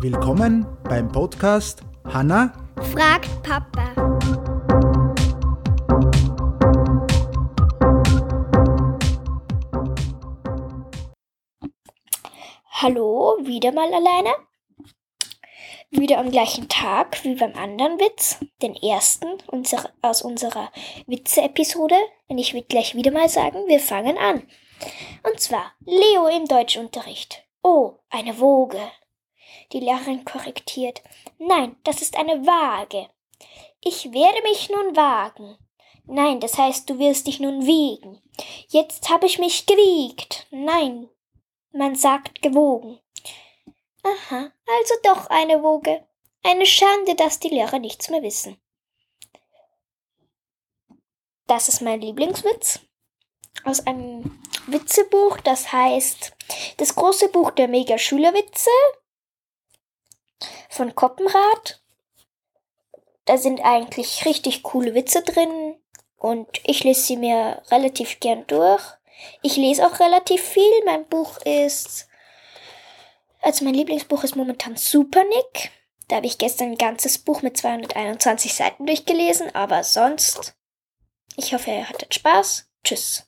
Willkommen beim Podcast Hanna fragt Papa. Hallo, wieder mal alleine? Wieder am gleichen Tag wie beim anderen Witz, den ersten unser, aus unserer Witze-Episode. Und ich will gleich wieder mal sagen, wir fangen an. Und zwar Leo im Deutschunterricht. Oh, eine Woge. Die Lehrerin korrektiert. Nein, das ist eine Waage. Ich werde mich nun wagen. Nein, das heißt, du wirst dich nun wiegen. Jetzt habe ich mich gewiegt. Nein, man sagt gewogen. Aha, also doch eine Woge. Eine Schande, dass die Lehrer nichts mehr wissen. Das ist mein Lieblingswitz aus einem Witzebuch, das heißt Das große Buch der Mega-Schülerwitze von Koppenrad. Da sind eigentlich richtig coole Witze drin und ich lese sie mir relativ gern durch. Ich lese auch relativ viel. Mein Buch ist, also mein Lieblingsbuch ist momentan Super Nick. Da habe ich gestern ein ganzes Buch mit 221 Seiten durchgelesen, aber sonst, ich hoffe, ihr hattet Spaß. Tschüss.